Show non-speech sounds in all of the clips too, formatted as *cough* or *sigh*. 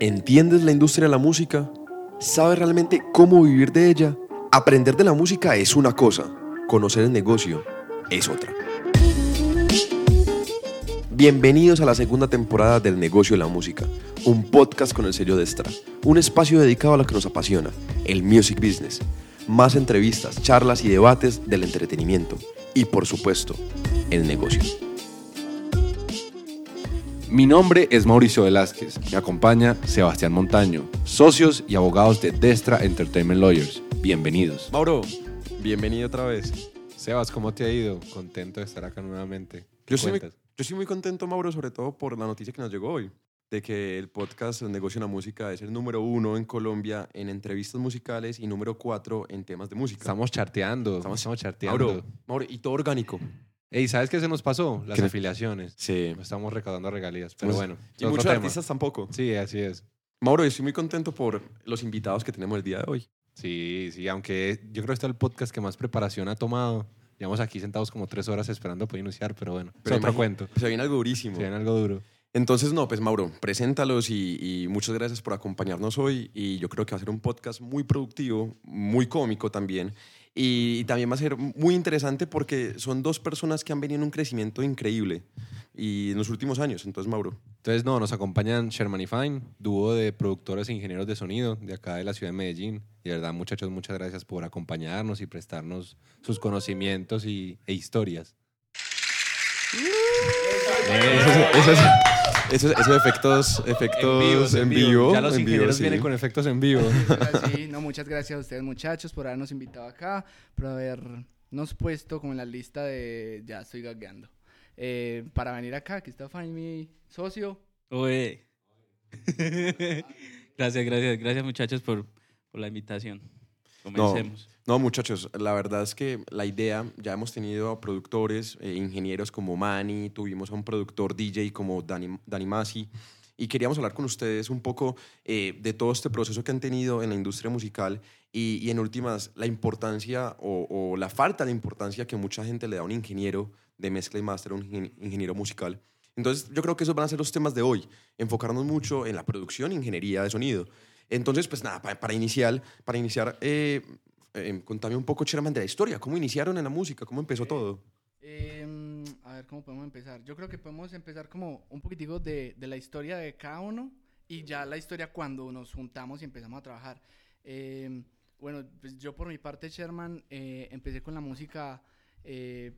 ¿Entiendes la industria de la música? ¿Sabes realmente cómo vivir de ella? Aprender de la música es una cosa, conocer el negocio es otra. Bienvenidos a la segunda temporada del Negocio de la Música, un podcast con el sello Destra, un espacio dedicado a lo que nos apasiona, el music business. Más entrevistas, charlas y debates del entretenimiento y, por supuesto, el negocio. Mi nombre es Mauricio Velázquez. Me acompaña Sebastián Montaño, socios y abogados de Destra Entertainment Lawyers. Bienvenidos. Mauro, bienvenido otra vez. Sebas, ¿cómo te ha ido? Contento de estar acá nuevamente. Yo estoy, muy, yo estoy muy contento, Mauro, sobre todo por la noticia que nos llegó hoy, de que el podcast El Negocio en la Música es el número uno en Colombia en entrevistas musicales y número cuatro en temas de música. Estamos charteando. Estamos- Estamos, charteando. Mauro, Mauro, y todo orgánico. Ey, ¿sabes qué se nos pasó? Las ¿Qué? afiliaciones. Sí. Estamos recaudando regalías, pero Pues, bueno. Y muchos tema. artistas tampoco. Sí, así es. Mauro, estoy muy contento por los invitados que tenemos el día de hoy. Sí, sí, aunque yo creo que este es el podcast que más preparación ha tomado. Llevamos aquí sentados como tres horas esperando poder iniciar, pero bueno, Pero es otro cuento. Se viene algo durísimo. Se viene algo duro. Entonces, no, pues Mauro, preséntalos y, y muchas gracias por acompañarnos hoy. Y yo creo que va a ser un podcast muy productivo, muy cómico también. Y, y también va a ser muy interesante porque son dos personas que han venido en un crecimiento increíble y en los últimos años. Entonces, Mauro. Entonces, no, nos acompañan Sherman y Fine, dúo de productores e ingenieros de sonido de acá de la ciudad de Medellín. Y de verdad, muchachos, muchas gracias por acompañarnos y prestarnos sus conocimientos y, e historias. Esos, esos, esos efectos, efectos en vivo. Ya los en vivo, ingenieros sí. vienen con efectos en vivo. *laughs* Sí, no, muchas gracias a ustedes muchachos por habernos invitado acá, por habernos puesto como en la lista de ya estoy gagueando. Eh, para venir acá, aquí está Fanny, mi socio. Oye. *laughs* gracias, gracias, gracias muchachos por, por la invitación. Comencemos. No, muchachos, la verdad es que la idea, ya hemos tenido a productores, eh, ingenieros como Manny, tuvimos a un productor DJ como Dani, Dani Masi, y queríamos hablar con ustedes un poco eh, de todo este proceso que han tenido en la industria musical y, en últimas, la importancia o, la falta de importancia que mucha gente le da a un ingeniero de mezcla y máster, un ingen- ingeniero musical. Entonces, yo creo que esos van a ser los temas de hoy, enfocarnos mucho en la producción e ingeniería de sonido. Entonces, pues nada, pa- para, iniciar, para iniciar eh, eh, contame un poco, Sherman, de la historia. ¿Cómo iniciaron en la música? ¿Cómo empezó todo? Eh, a ver, ¿cómo podemos empezar? Yo creo que podemos empezar como un poquitico de, de la historia de cada uno y ya la historia cuando nos juntamos y empezamos a trabajar. Eh, bueno, pues yo por mi parte, Sherman, eh, empecé con la música eh,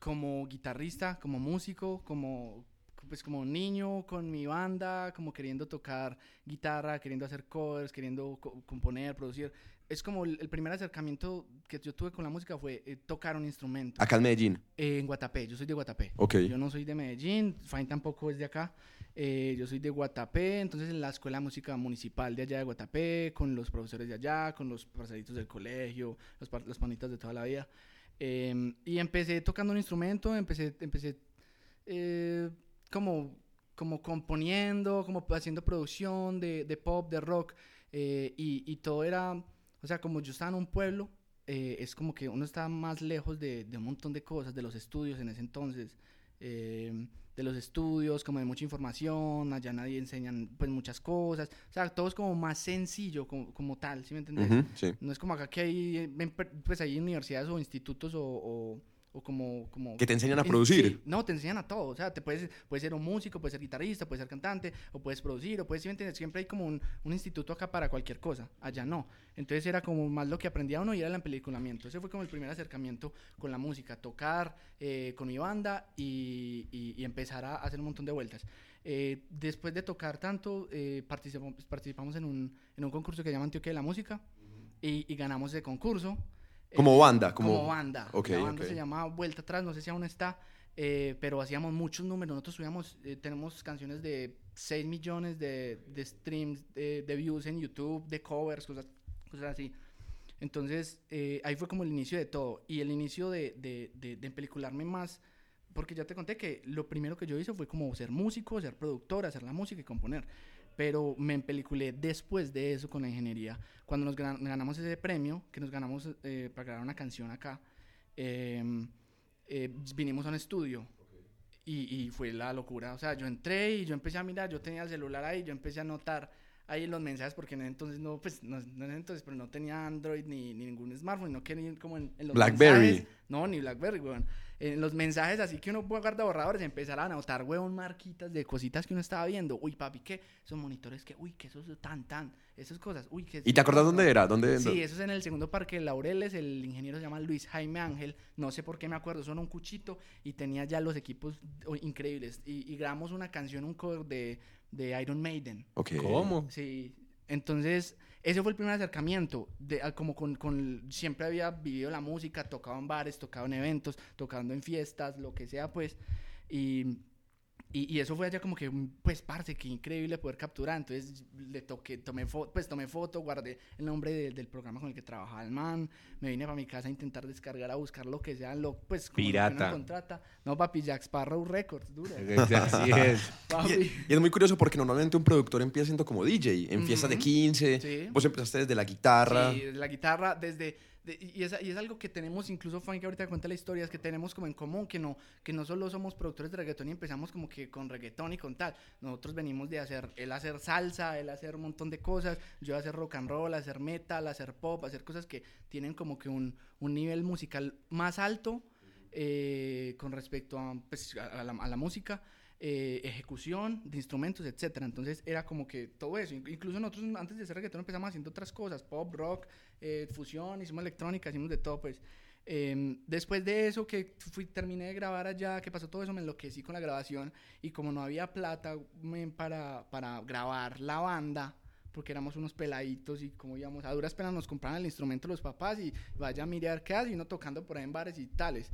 como guitarrista, como músico, como pues como niño con mi banda, como queriendo tocar guitarra, queriendo hacer covers, queriendo co- componer, producir. Es como el, el primer acercamiento que yo tuve con la música fue eh, tocar un instrumento. Acá en Medellín. Eh, en Guatapé, yo soy de Guatapé. Ok. Yo no soy de Medellín, Fain tampoco es de acá. Eh, yo soy de Guatapé, entonces en la Escuela de Música Municipal de allá de Guatapé, con los profesores de allá, con los parcelitos del colegio, los, par- los panitas de toda la vida. Eh, y empecé tocando un instrumento, empecé, empecé eh, como, como componiendo, como haciendo producción de, de pop, de rock, eh, y, y todo era, o sea, como yo estaba en un pueblo, eh, es como que uno está más lejos de, de un montón de cosas, de los estudios en ese entonces, eh, de los estudios, como de mucha información, allá nadie enseñan pues muchas cosas, o sea, todo es como más sencillo como, como tal, ¿sí me entendés? Ujú, sí. No es como acá que hay, pues hay universidades o institutos o, o, o como, como... Que te enseñan a producir. sí, no, te enseñan a todo. O sea, te puedes, puedes ser un músico, puedes ser guitarrista, puedes ser cantante, o puedes producir, o puedes. Siempre hay como un, un instituto acá para cualquier cosa. Allá no. Entonces era como más lo que aprendía uno y era el empeliculamiento. Ese fue como el primer acercamiento con la música. Tocar eh, con mi banda y, y- y empezar a hacer un montón de vueltas. Eh, después de tocar tanto, eh, participamos, participamos en un, en un concurso que se llama Antioquia de la Música y, y ganamos ese concurso. Como Eh, banda, como- como banda. Ok, la banda ok. se llama Vuelta Atrás, no sé si aún está, eh, pero hacíamos muchos números. Nosotros subíamos, eh, tenemos canciones de 6 millones de, de streams, de, de views en YouTube, de covers, cosas, cosas así. Entonces, eh, ahí fue como el inicio de todo. Y el inicio de, de, de, de empelicularme más, porque ya te conté que lo primero que yo hice fue como ser músico, ser productor, hacer la música y componer. Pero me empeliculé después de eso con la ingeniería. Cuando nos gan- ganamos ese premio, que nos ganamos eh, para grabar una canción acá, eh, eh, vinimos a un estudio y, y fue la locura. O sea, yo entré y yo empecé a mirar, yo tenía el celular ahí, yo empecé a notar ahí los mensajes, porque en ese entonces no, pues, no, no en ese entonces, pero no tenía Android ni, ni ningún smartphone, no quería como en, en los Blackberry. mensajes. No, ni Blackberry, weón. En los mensajes, así que uno guarda borradores, empezaron a anotar, weón, marquitas de cositas que uno estaba viendo. Uy, papi, ¿qué? Esos monitores que, uy, que eso es tan, tan, esas cosas. Uy, que ¿Y te acordás dónde era? ¿Dónde, Sí, eso es en el segundo parque de Laureles. El ingeniero se llama Luis Jaime Ángel. No sé por qué me acuerdo, son un cuchito y tenía ya los equipos oh, increíbles. Y, y grabamos una canción, un cover de, de Iron Maiden. Ok. ¿Cómo? Sí, entonces ese fue el primer acercamiento, de, como con, con- siempre había vivido la música, tocaba en bares, tocaba en eventos, tocando en fiestas, lo que sea, pues, y, y, y eso fue allá como que, pues, parce, qué increíble poder capturar, entonces le toqué, tomé foto, pues, tomé foto, guardé el nombre de- del programa con el que trabajaba el man, me vine para mi casa a intentar descargar, a buscar lo que sea, lo, pues, como lo que Pirata. contrata, no, papi, Jack Sparrow Records, duro, *laughs* Así *laughs* es. Y es muy curioso porque normalmente un productor empieza siendo como DJ, en fiestas de Ujú. 15. Sí. Vos empezaste desde la guitarra. Sí, desde la guitarra, desde... de- y, es, y es algo que tenemos, incluso Frank ahorita cuenta la historia, es que tenemos como en común, que no, que no solo somos productores de reggaetón y empezamos como que con reggaetón y con tal. Nosotros venimos de hacer, él hacer salsa, él hacer un montón de cosas, yo hacer rock and roll, hacer metal, hacer pop, hacer cosas que tienen como que un, un nivel musical más alto eh, con respecto a, pues, a, la, a la música eh, ejecución de instrumentos, etcétera. Entonces era como que todo eso. Inc- Incluso nosotros antes de hacer reggaetón empezamos haciendo otras cosas, pop, rock, eh, fusión, hicimos electrónica, hicimos de todo, pues. Em, después de eso que fui, terminé de grabar allá, que pasó todo eso, me enloquecí con la grabación y como no había plata para, para grabar la banda, porque éramos unos peladitos y como íbamos a duras penas nos compraban el instrumento los papás y vaya a mirar qué hace y uno tocando por ahí en bares y tales.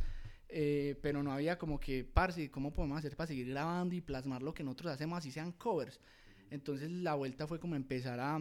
Eh, pero no había como que, parce, ¿cómo podemos hacer para seguir grabando y plasmar lo que nosotros hacemos, así sean covers? Entonces la vuelta fue como empezar a,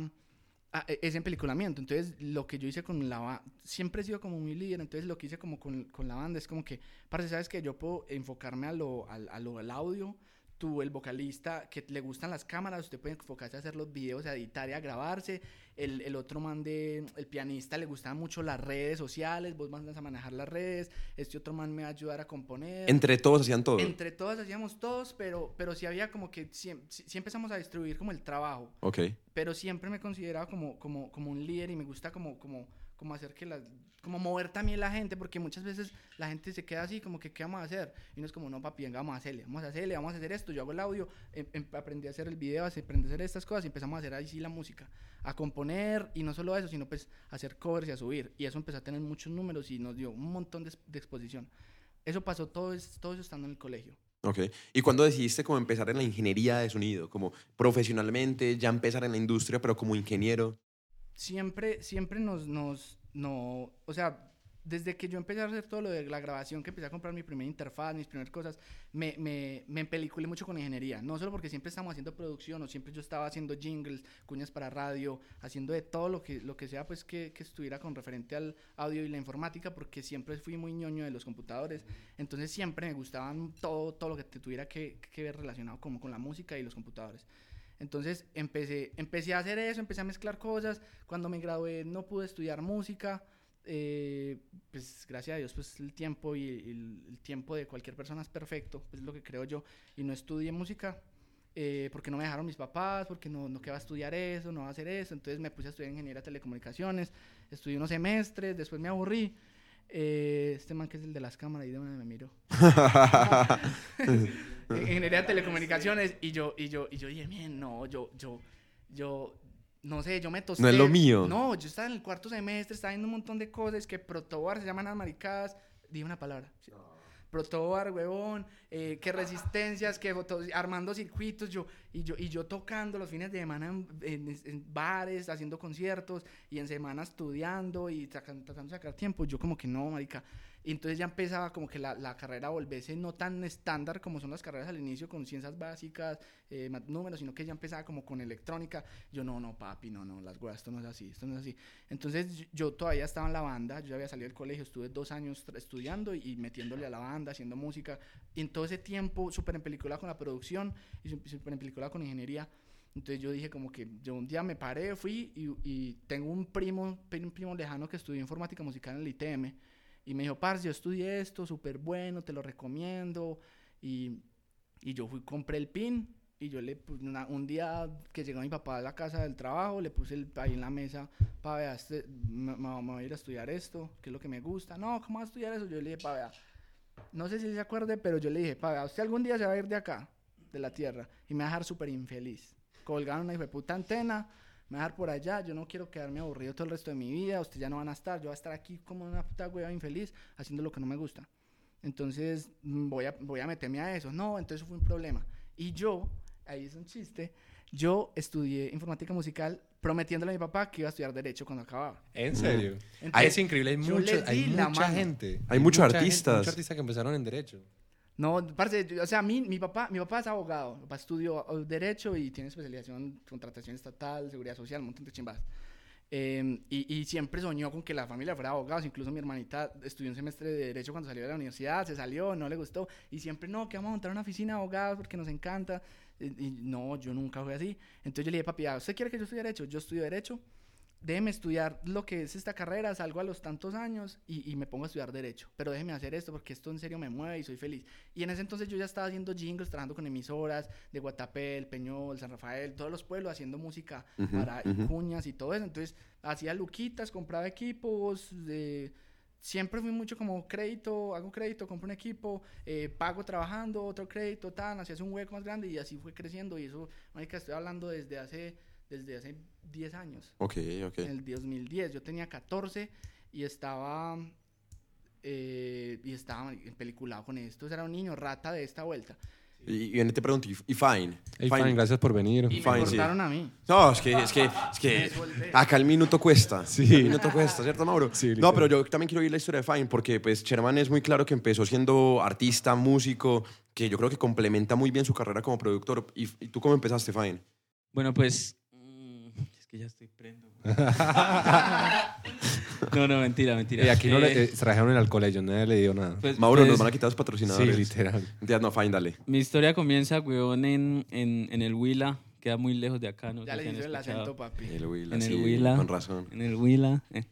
a- e- ese empeliculamiento. Entonces lo que yo hice con la banda, siempre he sido como muy líder, entonces lo que hice como con, con la banda es como que, parce, ¿sabes que Yo puedo enfocarme a lo, al- a lo, audio, tú, el vocalista, que le gustan las cámaras, usted puede enfocarse a hacer los videos, a editar y a grabarse. El, el otro man de, el pianista, le gustaban mucho las redes sociales, vos vas a manejar las redes, este otro man me va a ayudar a componer. Entre todos hacían todo. Entre todos hacíamos todos, pero, pero sí había como que siempre, sí empezamos a distribuir como el trabajo, Ok. pero siempre me consideraba como, como, como un líder y me gusta como, como, como hacer que la, como mover también la gente, porque muchas veces la gente se queda así, como que, ¿qué vamos a hacer? Y no es como, no, papi, venga, vamos a hacerle, vamos a hacerle, vamos a hacer esto, yo hago el audio, em- em- aprendí a hacer el video, aprendí a hacer estas cosas y empezamos a hacer ahí sí la música, a componer y no solo eso, sino pues a hacer covers y a subir. Y eso empezó a tener muchos números y nos dio un montón de, de exposición. Eso pasó todo, todo eso estando en el colegio. Ok. ¿Y cuándo decidiste como empezar en la ingeniería de sonido? Como profesionalmente, ya empezar en la industria, pero como ingeniero. Siempre, siempre nos, nos, no, o sea, desde que yo empecé a hacer todo lo de la grabación, que empecé a comprar mi primera interfaz, mis primeras cosas, me, me, me empeliculé mucho con ingeniería. No solo porque siempre estamos haciendo producción o siempre yo estaba haciendo jingles, cuñas para radio, haciendo de todo lo que, lo que sea, pues que, que estuviera con referente al audio y la informática, porque siempre fui muy ñoño de los computadores. Entonces siempre me gustaban todo, todo lo que tuviera que, que ver relacionado como con la música y los computadores. Entonces empecé, empecé a hacer eso, empecé a mezclar cosas. Cuando me gradué no pude estudiar música. eh, pues gracias a Dios, pues el tiempo y el, el tiempo de cualquier persona es perfecto, pues es lo que creo yo. Y no estudié música eh, porque no me dejaron mis papás, porque no, no quedaba a estudiar eso, no va a hacer eso. Entonces me puse a estudiar ingeniería de telecomunicaciones, estudié unos semestres, después me aburrí. Eh, este man que es el de las cámaras, y de una me miró. *laughs* ingeniería de telecomunicaciones y yo y yo y yo dije, "Mien, no, yo yo yo no sé, yo me tosté. No es lo mío. No, yo estaba en el cuarto semestre, estaba viendo un montón de cosas que protobar se llaman las maricadas, dije una palabra. sí. Protobar, huevón, eh, que resistencias, que armando circuitos, yo y yo y yo tocando los fines de semana en, en- bares, haciendo conciertos y en semana estudiando y tratando de sacar tiempo, yo como que no, marica. Y entonces ya empezaba como que la, la carrera a volverse no tan estándar como son las carreras al inicio con ciencias básicas, eh, números, sino que ya empezaba como con electrónica. Yo, no, no, papi, no, no, las weas, esto no es así, esto no es así. Entonces yo- todavía estaba en la banda, yo ya había salido del colegio, estuve dos años estudiando y metiéndole a la banda, haciendo música. Y en todo ese tiempo, súper en película con la producción y sú- súper en película con ingeniería. Entonces yo dije como que yo un día me paré, fui y, y tengo un primo, un primo lejano que estudió informática musical en el ITM y me dijo, parce, yo estudié esto, súper bueno, te lo recomiendo. Y, Y yo fui, compré el pin y yo le puse una- un día que llegó mi papá a la casa del trabajo, le puse el, ahí en la mesa, pa, vea, este, me, me- voy a ir a estudiar esto, que es lo que me gusta. No, ¿cómo vas a estudiar eso? Yo le dije, pa, vea, no sé si se acuerde, pero yo le dije, pa, vea, usted algún día se va a ir de acá, de la tierra, y me va a dejar súper infeliz. Colgaron una puta antena, me va a dejar por allá, yo no quiero quedarme aburrido todo el resto de mi vida, ustedes ya no van a estar, yo voy a estar aquí como una puta hueva infeliz, haciendo lo que no me gusta. Entonces mm, voy a, voy a meterme a eso. No, entonces fue un problema. Y yo, ahí es un chiste, yo estudié informática musical prometiéndole a mi papá que iba a estudiar derecho cuando acababa. ¿En serio? Entonces, es increíble, hay, mucho, hay mucha mano. gente. Hay muchos mucha gente, artistas. muchos artistas que empezaron en derecho. No, parce, yo- o sea, a mí, mi papá, mi papá es abogado, mi papá estudió eh, Derecho y tiene especialización en contratación estatal, seguridad social, un montón de chimbas. Eh, y, y siempre soñó con que la familia fuera abogados, incluso mi hermanita estudió un semestre de Derecho cuando salió de la universidad, se salió, no le gustó, y siempre, no, que vamos a montar una oficina de abogados porque nos encanta. Y, y no, yo nunca fui así. Entonces yo le dije, papi, ¿usted quiere que yo estudie Derecho? Yo estudio Derecho, déjeme estudiar lo que es esta carrera, salgo a los tantos años y, y me pongo a estudiar Derecho, pero déjeme hacer esto porque esto en serio me mueve y soy feliz. Y en ese entonces yo ya estaba haciendo jingles, trabajando con emisoras de Guatapé, Peñol, San Rafael, todos los pueblos, haciendo música para cuñas y todo eso. Entonces hacía luquitas, compraba equipos, de... Siempre fui mucho como crédito, hago crédito, compro un equipo, eh, pago trabajando, otro crédito, tan, hacías un hueco más grande y así fue creciendo. Y eso, marica, estoy hablando desde hace, desde hace 10 años Ok, ok. en el 2010. Yo tenía 14 y estaba eh, y estaba peliculado con esto. Era un niño rata de esta vuelta. Y, y te pregunto, ¿y, Fine? Hey, Fine, gracias por venir. Y Fine, me sí. cortaron a mí. No, es que, es que, es que acá el minuto cuesta. Sí. El minuto cuesta, ¿cierto, Mauro? Sí, no, pero yo también quiero oír la historia de Fine porque, pues, Sherman es muy claro que empezó siendo artista, músico, que yo creo que complementa muy bien su carrera como productor. ¿Y, y tú cómo empezaste, Fine? Bueno, pues. Que ya estoy prendo. *laughs* no, no, mentira, mentira. Y aquí no Eh, le eh, trajeron el alcohol, yo nadie le dio nada. pues- Mauro, pues, nos van a quitar los sí, patrocinadores. literal. Ya, no, Fine, dale. Mi historia comienza, weón, en, en, en el Huila. Queda muy lejos de acá, ¿no? Ya sé le hice el acento, papi. El Huila, En el sí, Huila. Con razón. En el Huila. eh.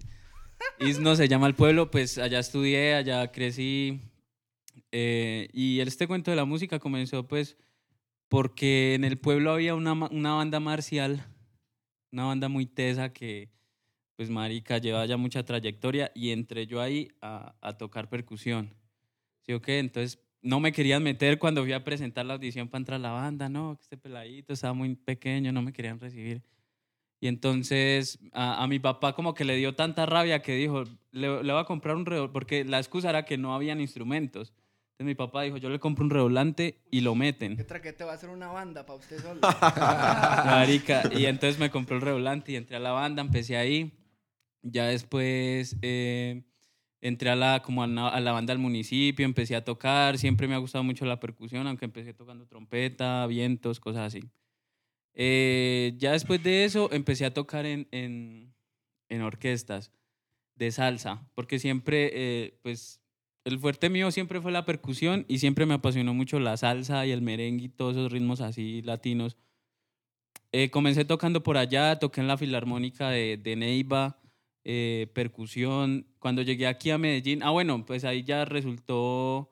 Isno se llama el pueblo, pues allá estudié, allá crecí. eh, y este cuento de la música comenzó pues porque en el pueblo había una, ma- una banda marcial, una banda muy tesa que pues marica lleva ya mucha trayectoria y entré yo ahí a, a tocar percusión. ¿Sí o qué? Entonces no me querían meter cuando fui a presentar la audición para entrar a la banda, no, que este peladito estaba muy pequeño, no me querían recibir. Y entonces a, a mi papá como que le dio tanta rabia que dijo, le, le voy a comprar un redoblante, porque la excusa era que no habían instrumentos. Entonces mi papá dijo, yo le compro un redoblante y lo meten. ¿Qué traquete va a hacer una banda para usted solo? *laughs* Marica. *laughs* Y entonces me compré el redoblante y entré a la banda, empecé ahí. Ya después eh, entré a la, como a, la- a la banda del municipio, empecé a tocar. Siempre me ha gustado mucho la percusión, aunque empecé tocando trompeta, vientos, cosas así. Eh, ya después de eso empecé a tocar en, en, en orquestas de salsa, porque siempre, eh, pues, el fuerte mío siempre fue la percusión y siempre me apasionó mucho la salsa y el merengue y todos esos ritmos así latinos. Eh, comencé tocando por allá, toqué en la Filarmónica de, Neiva, eh, percusión. Cuando llegué aquí a Medellín, ah, bueno, pues ahí ya resultó,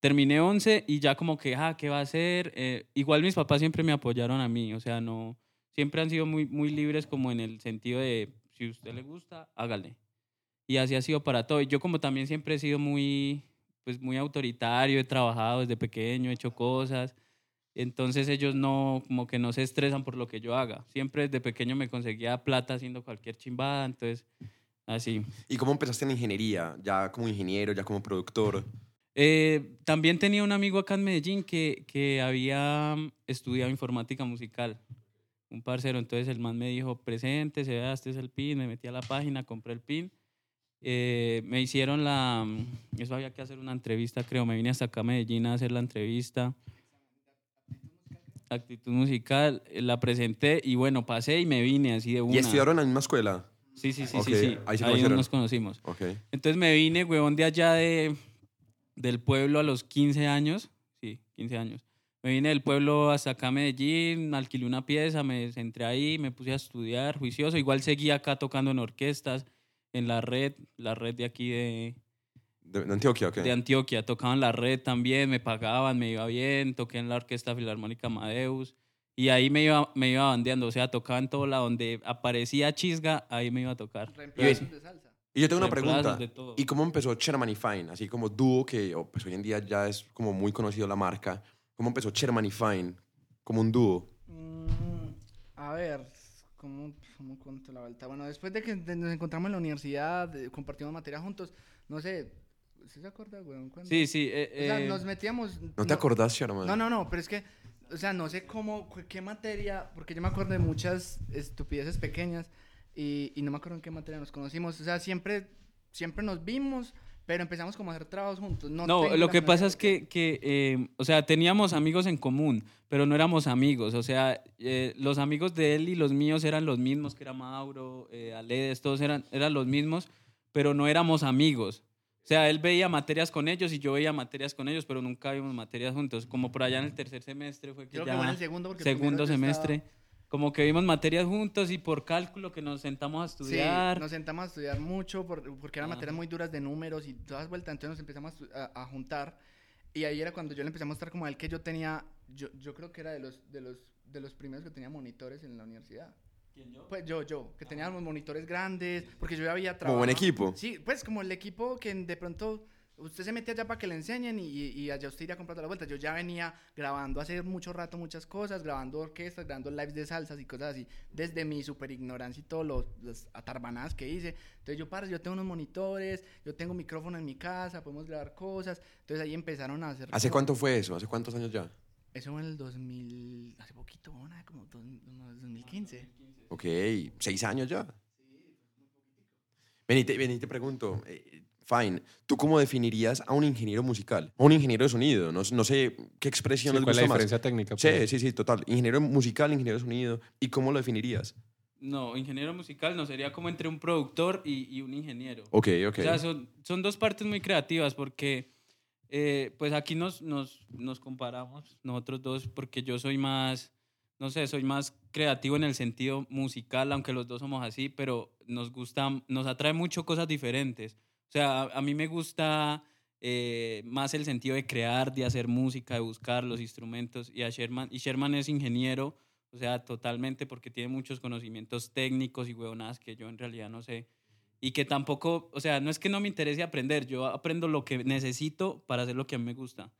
terminé 11 y ya como que, ah, ¿qué va a hacer? Eh, igual mis papás siempre me apoyaron a mí, o sea, no, siempre han sido muy, muy libres como en el sentido de, si a usted le gusta, hágale. Y así ha sido para todo. Y yo como también siempre he sido muy, pues muy autoritario, he trabajado desde pequeño, he hecho cosas. Entonces ellos no, como que no se estresan por lo que yo haga. Siempre desde pequeño me conseguía plata haciendo cualquier chimbada, entonces así. ¿Y cómo empezaste en ingeniería? Ya como ingeniero, ya como productor. Eh, también tenía un amigo acá en Medellín que, que había mm, estudiado informática musical, un parcero. Entonces el man me dijo, presente, se vea, este es el pin. Me metí a la página, compré el pin. Eh, me hicieron la... mm, Eso había que hacer una entrevista, creo. Me vine hasta acá a Medellín a hacer la entrevista. Actitud musical, eh, la presenté y bueno, pasé y me vine así de una. ¿Y estudiaron en la misma escuela? Sí, sí, sí, Ok, sí, sí. ahí se Ahí nos conocimos. Ok. Entonces me vine, huevón, de allá de, del pueblo a los 15 años. Sí, 15 años. Me vine del pueblo hasta acá a Medellín, alquilé una pieza, me centré ahí, me puse a estudiar, juicioso. Igual seguí acá tocando en orquestas, en la red, la red de aquí de, De, de Antioquia, ok. de Antioquia. Tocaba en la red también, me pagaban, me iba bien. Toqué en la Orquesta Filarmónica Amadeus. Y ahí me iba, me iba bandeando. O sea, tocaba en todo lado. Donde aparecía Chisga, ahí me iba a tocar. Reemplazos de salsa. Y yo tengo una pregunta. de todo. ¿Y cómo empezó Sherman y Fine? Así como dúo que oh, pues hoy en día ya es como muy conocido la marca. ¿Cómo empezó Sherman y Fine como un dúo? Mm, a ver, ¿cómo, cómo cuento la vuelta? Bueno, después de que nos encontramos en la universidad, de- compartimos materia juntos, no sé, ¿sí se acuerda, weón? ¿Cuándo? Sí, sí. eh, O sea, eh, nos metíamos... ¿No te acordás, Sherman? No, no, no, pero es que, o sea, no sé cómo, qué materia, porque yo me acuerdo de muchas estupideces pequeñas y, y no me acuerdo en qué materia nos conocimos. O sea, siempre, siempre nos vimos, pero empezamos como a hacer trabajos juntos. No, lo que pasa es que, que, eh, o sea, teníamos amigos en común, pero no éramos amigos. O sea, eh, los amigos de él y los míos eran los mismos, que era Mauro, eh, Aledes, todos eran, eran los mismos, pero no éramos amigos. O sea, él veía materias con ellos y yo veía materias con ellos, pero nunca vimos materias juntos. Como por allá en el tercer semestre fue que Creo que fue en el segundo, porque segundo estaba- semestre, como que vimos materias juntos y por cálculo que nos sentamos a estudiar. Sí, nos sentamos a estudiar mucho por- porque eran Ajá. materias muy duras de números y todas vueltas, entonces nos empezamos a, a- juntar y ahí era cuando yo le empecé a mostrar como a él que yo tenía, yo, yo creo que era de los, de, los, de los primeros que tenía monitores en la universidad. Pues yo, yo, que teníamos monitores grandes, porque yo ya había Como trabajado. buen equipo. Sí, pues como el equipo que de pronto usted se mete allá para que le enseñen y, y allá usted iría comprando la vuelta. Yo ya venía grabando hace mucho rato muchas cosas, grabando orquestas, grabando lives de salsas y cosas así, desde mi super ignorancia y todas las atarbanadas que hice. Entonces yo, para, yo tengo unos monitores, yo tengo micrófono en mi casa, podemos grabar cosas. Entonces ahí empezaron a hacer... ¿Hace cuánto fue eso? ¿Hace cuántos años ya? Eso fue en el 2000, hace poquito, ¿no? como dos- no, 2015. Ok, seis años ya. Ven y te, ven y te pregunto, eh, Fine, ¿tú cómo definirías a un ingeniero musical? A un ingeniero de sonido, no, no sé qué expresión Sí, les ¿Cuál es la gusta más. diferencia técnica? Sí, pues? sí, sí, total. Ingeniero musical, ingeniero de sonido. ¿Y cómo lo definirías? No, ingeniero musical no sería como entre un productor y, y un ingeniero. Ok, ok. O sea, son, son dos partes muy creativas porque, eh, pues aquí nos, nos, nos comparamos nosotros dos porque yo soy más, no sé, soy más creativo en el sentido musical, aunque los dos somos así, pero nos gusta, nos atrae mucho cosas diferentes. O sea, a, mí me gusta eh, más el sentido de crear, de hacer música, de buscar los instrumentos y a Sherman, y Sherman es ingeniero, o sea, totalmente porque tiene muchos conocimientos técnicos y huevonadas que yo en realidad no sé y que tampoco, o sea, no es que no me interese aprender, yo aprendo lo que necesito para hacer lo que a mí me gusta.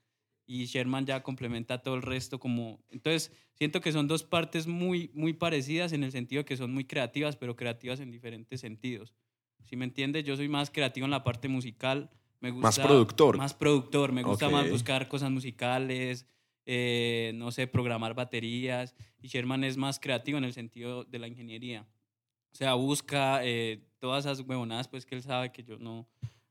Y Sherman ya complementa todo el resto como... Entonces, siento que son dos partes muy, muy parecidas en el sentido que son muy creativas, pero creativas en diferentes sentidos. Si me entiendes, yo soy más creativo en la parte musical. Me gusta, Más productor. Más productor, me gusta más Ok. buscar cosas musicales, eh, no sé, programar baterías. Y Sherman es más creativo en el sentido de la ingeniería. O sea, busca eh, todas esas huevonadas, pues que él sabe que yo no,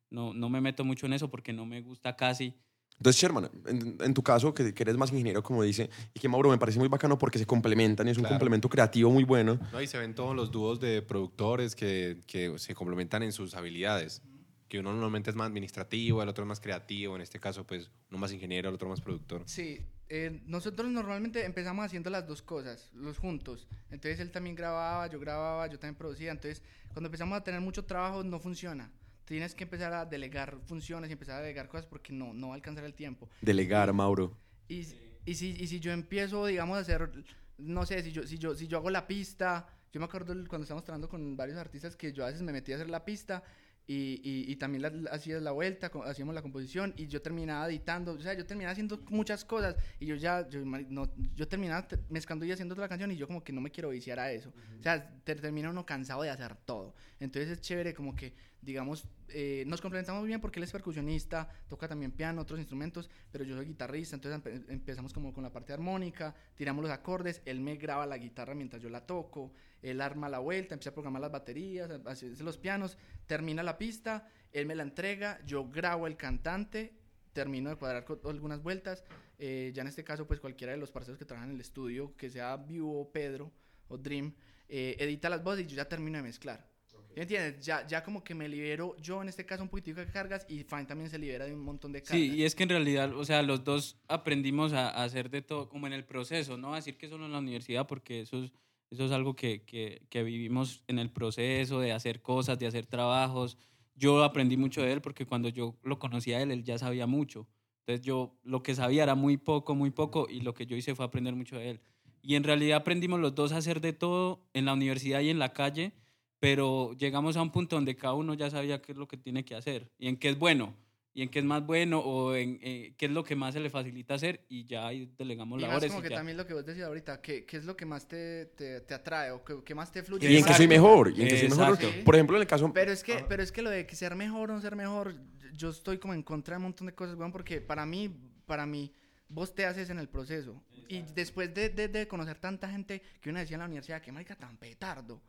no, no me meto mucho en eso porque no me gusta casi. Entonces, Sherman, en, en tu caso, que, que eres más ingeniero, como dice, y que Mauro me parece muy bacano porque se complementan y es un Claro. complemento creativo muy bueno. No, y se ven todos los dúos de productores que, que se complementan en sus habilidades. Que uno normalmente es más administrativo, el otro es más creativo. En este caso, pues, uno más ingeniero, el otro más productor. Sí, eh, nosotros normalmente empezamos haciendo las dos cosas, los juntos. Entonces él también grababa, yo grababa, yo también producía. Entonces cuando empezamos a tener mucho trabajo no funciona. Tienes que empezar a delegar funciones y empezar a delegar cosas porque no, no va a alcanzar el tiempo. Delegar, Mauro. Y, y, si, y si yo empiezo, digamos, a hacer, no sé, si yo, si yo, si yo hago la pista, yo me acuerdo cuando estábamos trabajando con varios artistas que yo a veces me metía a hacer la pista y, y, y también la, la- hacía la vuelta, hacíamos la composición y yo terminaba editando, o sea, yo terminaba haciendo muchas cosas y yo ya, yo, no, yo terminaba te- mezclando y haciendo la canción y yo como que no me quiero viciar a eso. O sea, te- termina uno cansado de hacer todo. Entonces es chévere como que, digamos, eh, nos complementamos bien porque él es percusionista, toca también piano, otros instrumentos, pero yo soy guitarrista, entonces empe- empezamos como con la parte armónica, tiramos los acordes, él me graba la guitarra mientras yo la toco, él arma la vuelta, empieza a programar las baterías, hace los pianos, termina la pista, él me la entrega, yo grabo el cantante, termino de cuadrar con algunas vueltas, eh, ya en este caso pues cualquiera de los parceros que trabajan en el estudio, que sea Vivo, Pedro o Dream, eh, edita las voces y yo ya termino de mezclar. ¿Sí ¿Entiendes? Ya, ya como que me libero yo en este caso un poquitico de cargas y Fine también se libera de un montón de cargas. Sí, y es que en realidad, o sea, los dos aprendimos a, a hacer de todo, como en el proceso, no a decir que solo en la universidad, porque eso es, eso es algo que, que, que vivimos en el proceso de hacer cosas, de hacer trabajos, yo aprendí mucho de él porque cuando yo lo conocía a él, él ya sabía mucho. Entonces yo lo que sabía era muy poco, muy poco y lo que yo hice fue aprender mucho de él. Y en realidad aprendimos los dos a hacer de todo en la universidad y en la calle, pero llegamos a un punto donde cada uno ya sabía qué es lo que tiene que hacer y en qué es bueno y en qué es más bueno o en eh, qué es lo que más se le facilita hacer y ya ahí delegamos Y labores. como y que ya. también lo que vos decías ahorita, ¿qué, qué es lo que más te, te, te atrae o qué, qué más te fluye? Y en qué que soy mejor. Y en que soy mejor. Exacto. Por ejemplo, en el caso. Pero es que, pero es que lo de que ser mejor o no ser mejor, yo estoy como en contra de un montón de cosas, weón, porque para mí, para mí, vos te haces en el proceso. Y después de, de, de conocer tanta gente que uno decía en la universidad, que marica tan petardo.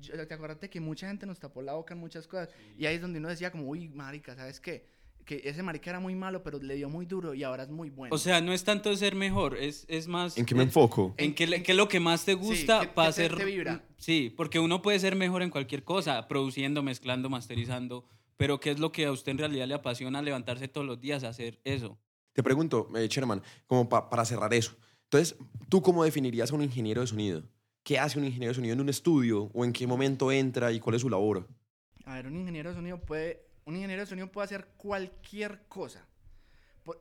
Yo- te acuerdas que mucha gente nos tapó la boca en muchas cosas. Y ahí es donde uno decía como, uy, marica, ¿sabes qué? Que ese marica era muy malo, pero le dio muy duro y ahora es muy bueno. O sea, no es tanto ser mejor, es, es más... ¿En qué me enfoco? En qué, le- qué es lo que más te gusta ¿qué- para vibra? Sí, porque uno puede ser mejor en cualquier cosa, produciendo, mezclando, masterizando, pero ¿qué es lo que a usted en realidad le apasiona levantarse todos los días a hacer eso? Te pregunto, eh, Sherman, como pa- para cerrar eso. Entonces, ¿tú cómo definirías a un ingeniero de sonido? ¿Qué hace un ingeniero de sonido en un estudio? ¿O en qué momento entra y cuál es su labor? A ver, un ingeniero de sonido puede, un ingeniero de sonido puede hacer cualquier cosa.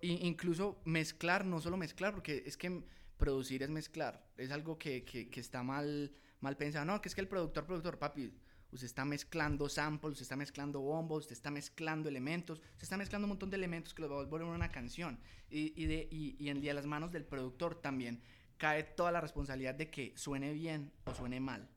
Incluso mezclar, no solo mezclar, porque es que producir es mezclar. Es algo que, que- está mal, mal pensado. No, que es que el productor, productor, papi, usted está mezclando samples, usted está mezclando bombos, usted está mezclando elementos, usted está mezclando un montón de elementos que los va a volver una canción. Y, de, y, y en y a las manos del productor también cae toda la responsabilidad de que suene bien o suene mal.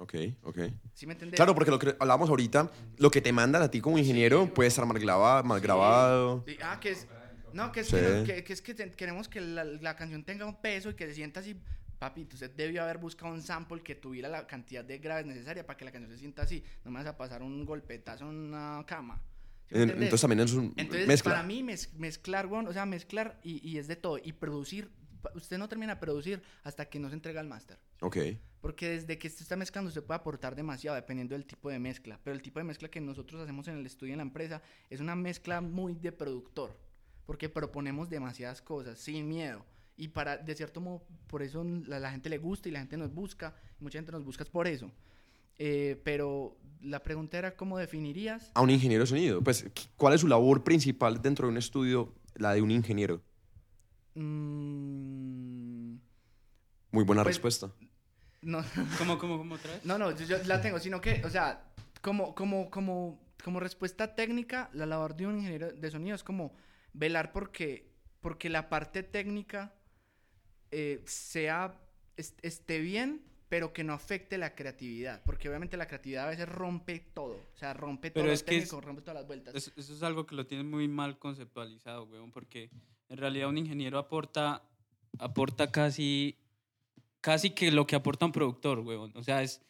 Ok, ok. ¿Sí me entendés? Claro, porque lo que hablábamos ahorita, lo que te mandan a ti como ingeniero puede estar mal grabado. Mal grabado. Sí, ah, que es. No, que es, Sí. que, no- que- que es que te- queremos que la, la canción tenga un peso y que se sienta así. Papi, usted debió haber buscado un sample que tuviera la cantidad de graves necesaria para que la canción se sienta así. No me vas a pasar un golpetazo en una cama. Entonces también es un Entonces, mezcla. para mí, mez- mezclar, weón, o sea, mezclar y, y es de todo. Y producir, usted no termina de producir hasta que no se entrega el máster. Ok. Porque desde que usted está mezclando, usted puede aportar demasiado dependiendo del tipo de mezcla. Pero el tipo de mezcla que nosotros hacemos en el estudio en la empresa es una mezcla muy de productor. Porque proponemos demasiadas cosas sin miedo. Y para, de cierto modo, por eso la, la gente le gusta y la gente nos busca. Y mucha gente nos busca por eso. Eh, pero la pregunta era, ¿cómo definirías? A un ingeniero de sonido. Pues, ¿qué- ¿cuál es su labor principal dentro de un estudio? La de un ingeniero. Mm, Muy buena Pues- respuesta. no, *laughs* ¿Cómo, cómo, cómo otra vez? No, no, yo, yo la tengo, sino que, o sea, como, como, como, como respuesta técnica, la labor de un ingeniero de sonido es como velar porque, porque la parte técnica eh, sea, est- esté bien, pero que no afecte la creatividad, porque obviamente la creatividad a veces rompe todo, o sea, rompe todo Pero lo es que es- técnico, rompe todas las vueltas. Eso, eso es algo que lo tienen muy mal conceptualizado, weón, porque en realidad un ingeniero aporta, aporta casi, casi que lo que aporta un productor, weón. O sea, es,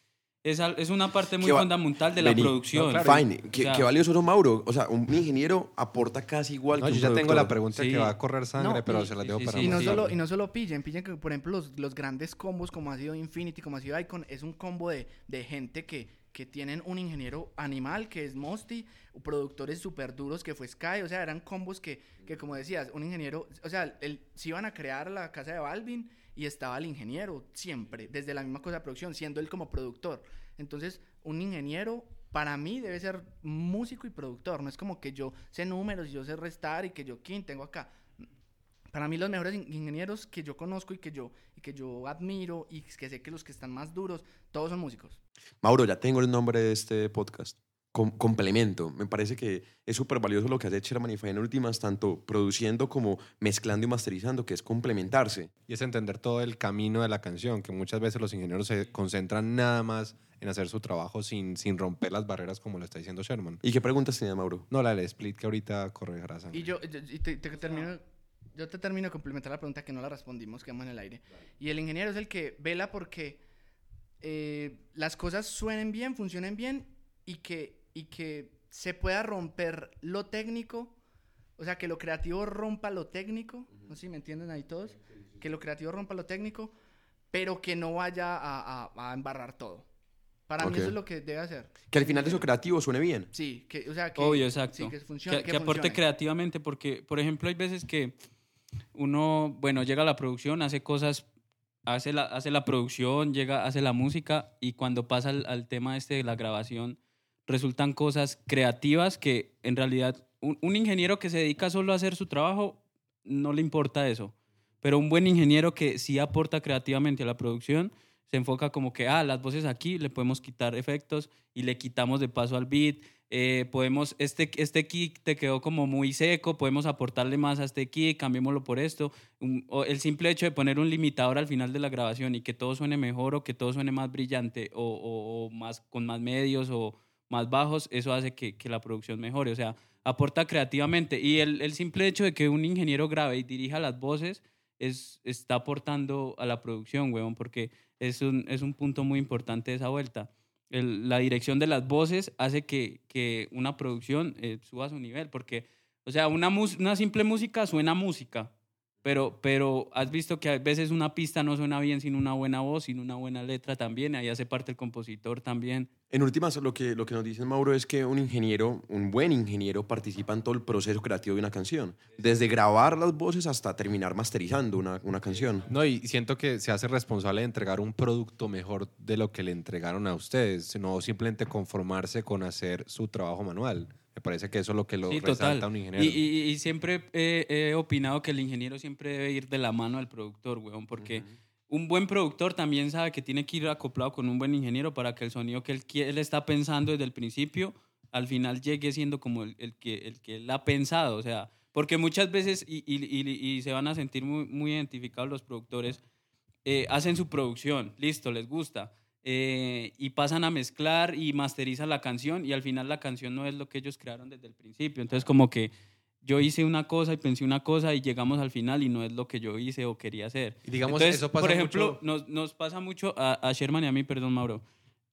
es, es una parte muy va- fundamental de la Vení. producción. No, claro. Fine. ¿Qué, O sea- qué valioso eso, Mauro? O sea, un ingeniero aporta casi igual No, que yo un ya tengo la pregunta Sí. que va a correr sangre, No, pero y- se la dejo sí, para sí, Y no, solo, y no solo pillen, pillen que, por ejemplo, los, los grandes combos como ha sido Infinity, como ha sido Icon, es un combo de, de gente que, que tienen un ingeniero animal, que es Mosty, productores súper duros, que fue Sky, o sea, eran combos que, que como decías, un ingeniero, o sea, el, se iban a crear la casa de Balvin y estaba el ingeniero siempre, desde la misma cosa de producción, siendo él como productor. Entonces, un ingeniero para mí debe ser músico y productor, no es como que yo sé números y yo sé restar y que yo, ¿quién tengo acá? Para mí los mejores in- ingenieros que yo conozco y que yo, y que yo admiro y que sé que los que están más duros, todos son músicos. Mauro, ya tengo el nombre de este podcast. Com- complemento. Me parece que es súper valioso lo que hace Sherman y Fine en últimas, tanto produciendo como mezclando y masterizando, que es complementarse. Y es entender todo el camino de la canción, que muchas veces los ingenieros se concentran nada más en hacer su trabajo sin, sin romper las barreras como lo está diciendo Sherman. ¿Y qué preguntas tenía Mauro? No, la del split que ahorita corregirá sangre. Y yo, y te, te termino, yo te termino de complementar la pregunta que no la respondimos, quedamos en el aire. Y el ingeniero es el que vela porque eh, las cosas suenen bien, funcionen bien y que, y que se pueda romper lo técnico, o sea, que lo creativo rompa lo técnico, no sé si me entienden ahí todos, que lo creativo rompa lo técnico, pero que no vaya a, a- a embarrar todo. Para Ok. mí eso es lo que debe hacer. Que al final de eso creativo suene bien. Sí, que, o sea, que, Obvio, exacto. sí, que funcione. que, que que aporte funcione. creativamente, porque, por ejemplo, hay veces que uno, bueno, llega a la producción, hace cosas, hace la, hace la producción, llega, hace la música, y cuando pasa al, tema este de la grabación, resultan cosas creativas que en realidad un, un ingeniero que se dedica solo a hacer su trabajo no le importa eso. Pero un buen ingeniero que sí aporta creativamente a la producción se enfoca como que, ah, las voces aquí le podemos quitar efectos y le quitamos de paso al beat. Eh, podemos, este, este kick te quedó como muy seco, podemos aportarle más a este kick, cambiémoslo por esto. Un- o el simple hecho de poner un limitador al final de la grabación y que todo suene mejor o que todo suene más brillante o, o- o más, con más medios o más bajos, eso hace que, que la producción mejore. O sea, aporta creativamente. Y el, el simple hecho de que un ingeniero grabe y dirija las voces es, está aportando a la producción, weón, porque es un, es un punto muy importante de esa vuelta. La dirección de las voces hace que, que una producción eh, suba su nivel, porque, o sea, una, una simple música suena música, pero, pero has visto que a veces una pista no suena bien sin una buena voz, sin una buena letra también, ahí hace parte el compositor también. En últimas, lo que, lo que nos dice Mauro es que un ingeniero, un buen ingeniero, participa en todo el proceso creativo de una canción. Desde grabar las voces hasta terminar masterizando una, una canción. No, y siento que se hace responsable de entregar un producto mejor de lo que le entregaron a ustedes, no simplemente conformarse con hacer su trabajo manual. Me parece que eso es lo que lo Sí, resalta total. un ingeniero. Y, y- y siempre he, he opinado que el ingeniero siempre debe ir de la mano al productor, weón, porque un buen productor también sabe que tiene que ir acoplado con un buen ingeniero para que el sonido que él, él está pensando desde el principio, al final llegue siendo como el, que, el que él ha pensado, o sea, porque muchas veces, y, y- y- se van a sentir muy, muy identificados los productores, eh, hacen su producción, listo, les gusta, eh, y pasan a mezclar y masterizan la canción y al final la canción no es lo que ellos crearon desde el principio. Entonces como que yo hice una cosa y pensé una cosa y llegamos al final y no es lo que yo hice o quería hacer. Y digamos, Entonces, eso pasa por ejemplo, mucho- nos, nos pasa mucho a, a Sherman y a mí, perdón Mauro,